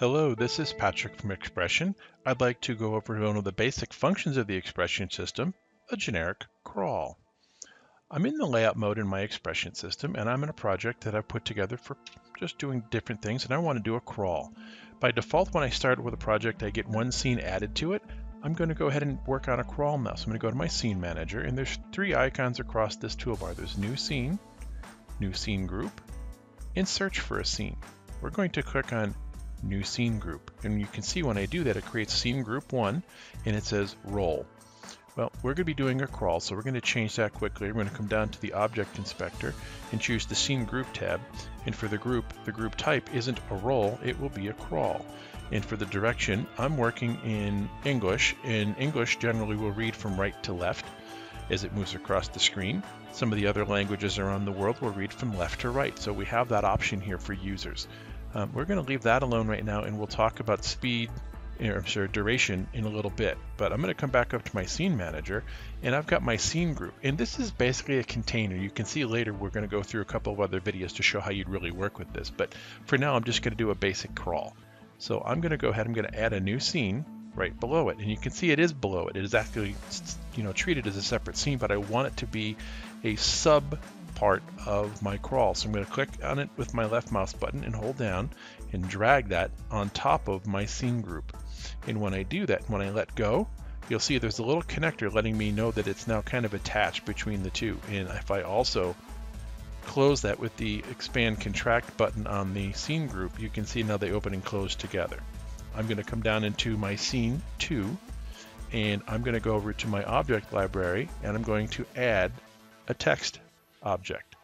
Hello, this is Patrick from XPression. I'd like to go over one of the basic functions of the XPression system, a generic crawl. I'm in the layout mode in my XPression system and I'm in a project that I've put together for just doing different things and I want to do a crawl. By default when I start with a project I get one scene added to it. I'm going to go ahead and work on a crawl now. So I'm going to go to my scene manager and there's three icons across this toolbar. There's new scene, new scene group, and search for a scene. We're going to click on new scene group. And you can see when I do that, it creates scene group one and it says roll. Well, we're going to be doing a crawl, so we're going to change that quickly. We're going to come down to the object inspector and choose the scene group tab. And for the group, the group type isn't a roll, it will be a crawl. And for the direction, I'm working in English. In English, generally will read from right to left as it moves across the screen. Some of the other languages around the world will read from left to right. So we have that option here for users. Um, we're going to leave that alone right now and we'll talk about speed or I'm sorry, duration in a little bit. But I'm going to come back up to my scene manager and I've got my scene group. And this is basically a container. You can see later we're going to go through a couple of other videos to show how you'd really work with this. But for now, I'm just going to do a basic crawl. So I'm going to go ahead, I'm going to add a new scene right below it. And you can see it is below it. It is actually, you know, treated as a separate scene, but I want it to be a sub part of my crawl. So I'm going to click on it with my left mouse button and hold down and drag that on top of my scene group. And when I do that, when I let go, you'll see there's a little connector letting me know that it's now kind of attached between the two. And if I also close that with the expand contract button on the scene group, you can see now they open and close together. I'm going to come down into my scene 2 and I'm going to go over to my object library and I'm going to add a text object.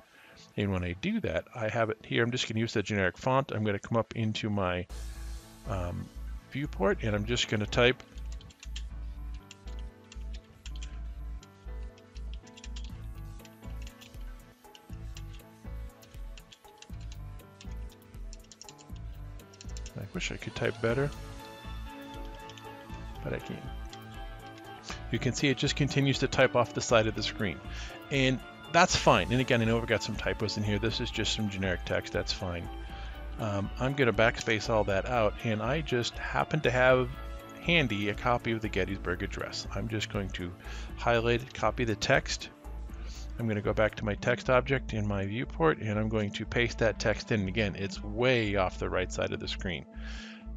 And when I do that, I have it here. I'm just going to use the generic font. I'm going to come up into my um, viewport and I'm just going to type I wish I could type better, but I can't. You can see it just continues to type off the side of the screen. And that's fine. And again, I know we've got some typos in here. This is just some generic text. That's fine. Um, I'm going to backspace all that out, and I just happen to have handy a copy of the Gettysburg Address. I'm just going to highlight it, copy the text. I'm going to go back to my text object in my viewport, and I'm going to paste that text in. Again, it's way off the right side of the screen.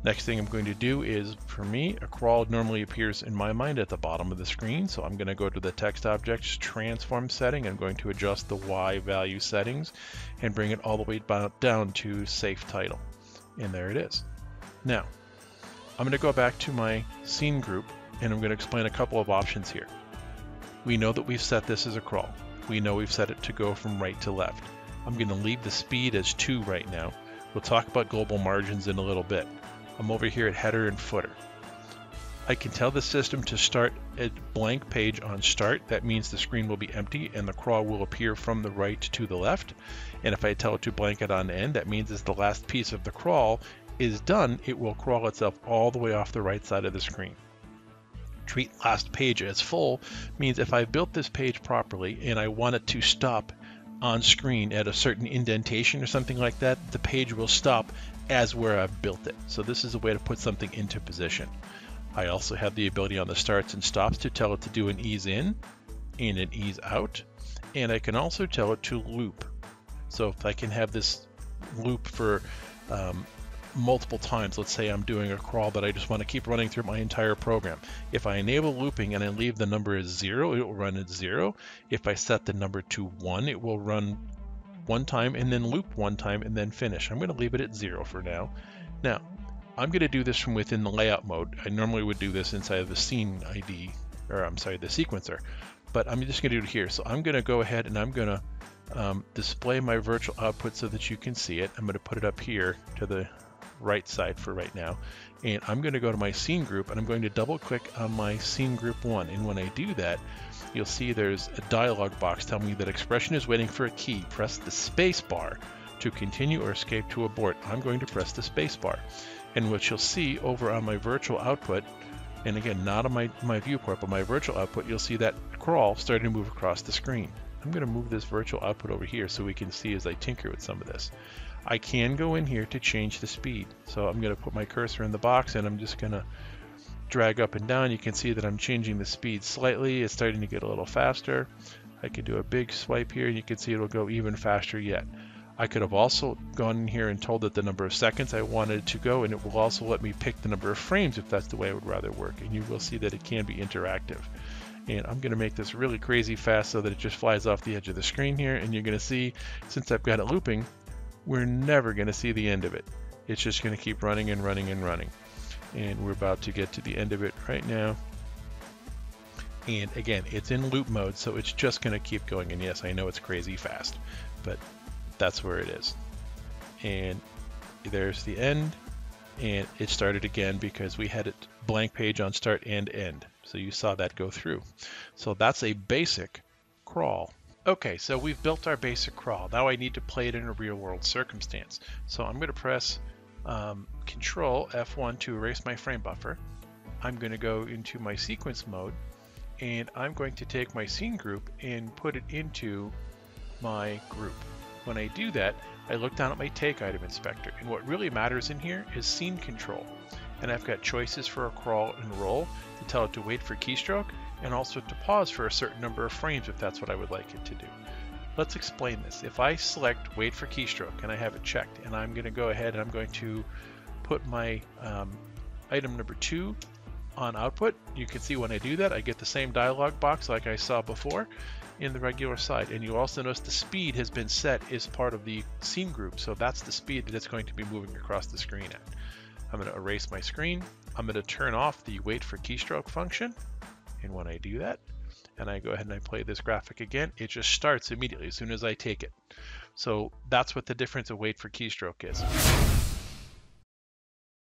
Next thing I'm going to do is, for me, a crawl normally appears in my mind at the bottom of the screen. So I'm going to go to the text objects transform setting. I'm going to adjust the Y value settings and bring it all the way down to safe title. And there it is. Now, I'm going to go back to my scene group and I'm going to explain a couple of options here. We know that we've set this as a crawl. We know we've set it to go from right to left. I'm going to leave the speed as 2 right now. We'll talk about global margins in a little bit. I'm over here at header and footer. I can tell the system to start a blank page on start. That means the screen will be empty and the crawl will appear from the right to the left. And if I tell it to blank it on end, that means as the last piece of the crawl is done, it will crawl itself all the way off the right side of the screen. Treat last page as full means if I built this page properly and I want it to stop on screen at a certain indentation or something like that, the page will stop as where I've built it. So this is a way to put something into position. I also have the ability on the starts and stops to tell it to do an ease in and an ease out. And I can also tell it to loop. So if I can have this loop for um, multiple times, let's say I'm doing a crawl that I just want to keep running through my entire program. If I enable looping and I leave the number as zero, it will run at zero. If I set the number to one, it will run one time and then loop one time and then finish. I'm going to leave it at zero for now. Now, I'm going to do this from within the layout mode. I normally would do this inside of the scene ID, or I'm sorry, the sequencer, but I'm just going to do it here. So I'm going to go ahead and I'm going to um, display my virtual output so that you can see it. I'm going to put it up here to the right side for right now. And I'm going to go to my scene group and I'm going to double click on my scene group one. And when I do that, you'll see there's a dialog box telling me that XPression is waiting for a key. Press the space bar to continue or escape to abort. I'm going to press the space bar. And what you'll see over on my virtual output, and again, not on my, my viewport, but my virtual output, you'll see that crawl starting to move across the screen. I'm going to move this virtual output over here so we can see as I tinker with some of this. I can go in here to change the speed. So I'm going to put my cursor in the box and I'm just going to drag up and down. You can see that I'm changing the speed slightly. It's starting to get a little faster. I can do a big swipe here and you can see it'll go even faster yet. I could have also gone in here and told it the number of seconds I wanted to go and it will also let me pick the number of frames if that's the way I would rather work and you will see that it can be interactive and I'm going to make this really crazy fast so that it just flies off the edge of the screen here and you're going to see since I've got it looping we're never going to see the end of it. It's just going to keep running and running and running. And we're about to get to the end of it right now. And again it's in loop mode so it's just going to keep going. And yes I know it's crazy fast but that's where it is. And there's the end and it started again because we had it blank page on start and end. So you saw that go through. So that's a basic crawl okay so we've built our basic crawl now I need to play it in a real world circumstance so I'm going to press um, control F1 to erase my frame buffer I'm going to go into my sequence mode and I'm going to take my scene group and put it into my group. When I do that, I look down at my take item inspector, and what really matters in here is scene control. And I've got choices for a crawl and roll to tell it to wait for keystroke, and also to pause for a certain number of frames if that's what I would like it to do. Let's explain this. If I select wait for keystroke and I have it checked, and I'm going to go ahead and I'm going to put my um, item number two on output. You can see when I do that, I get the same dialog box like I saw before in the regular side. And you also notice the speed has been set as part of the scene group. So that's the speed that it's going to be moving across the screen at. I'm going to erase my screen. I'm going to turn off the wait for keystroke function. And when I do that, and I go ahead and I play this graphic again, it just starts immediately as soon as I take it. So that's what the difference of wait for keystroke is.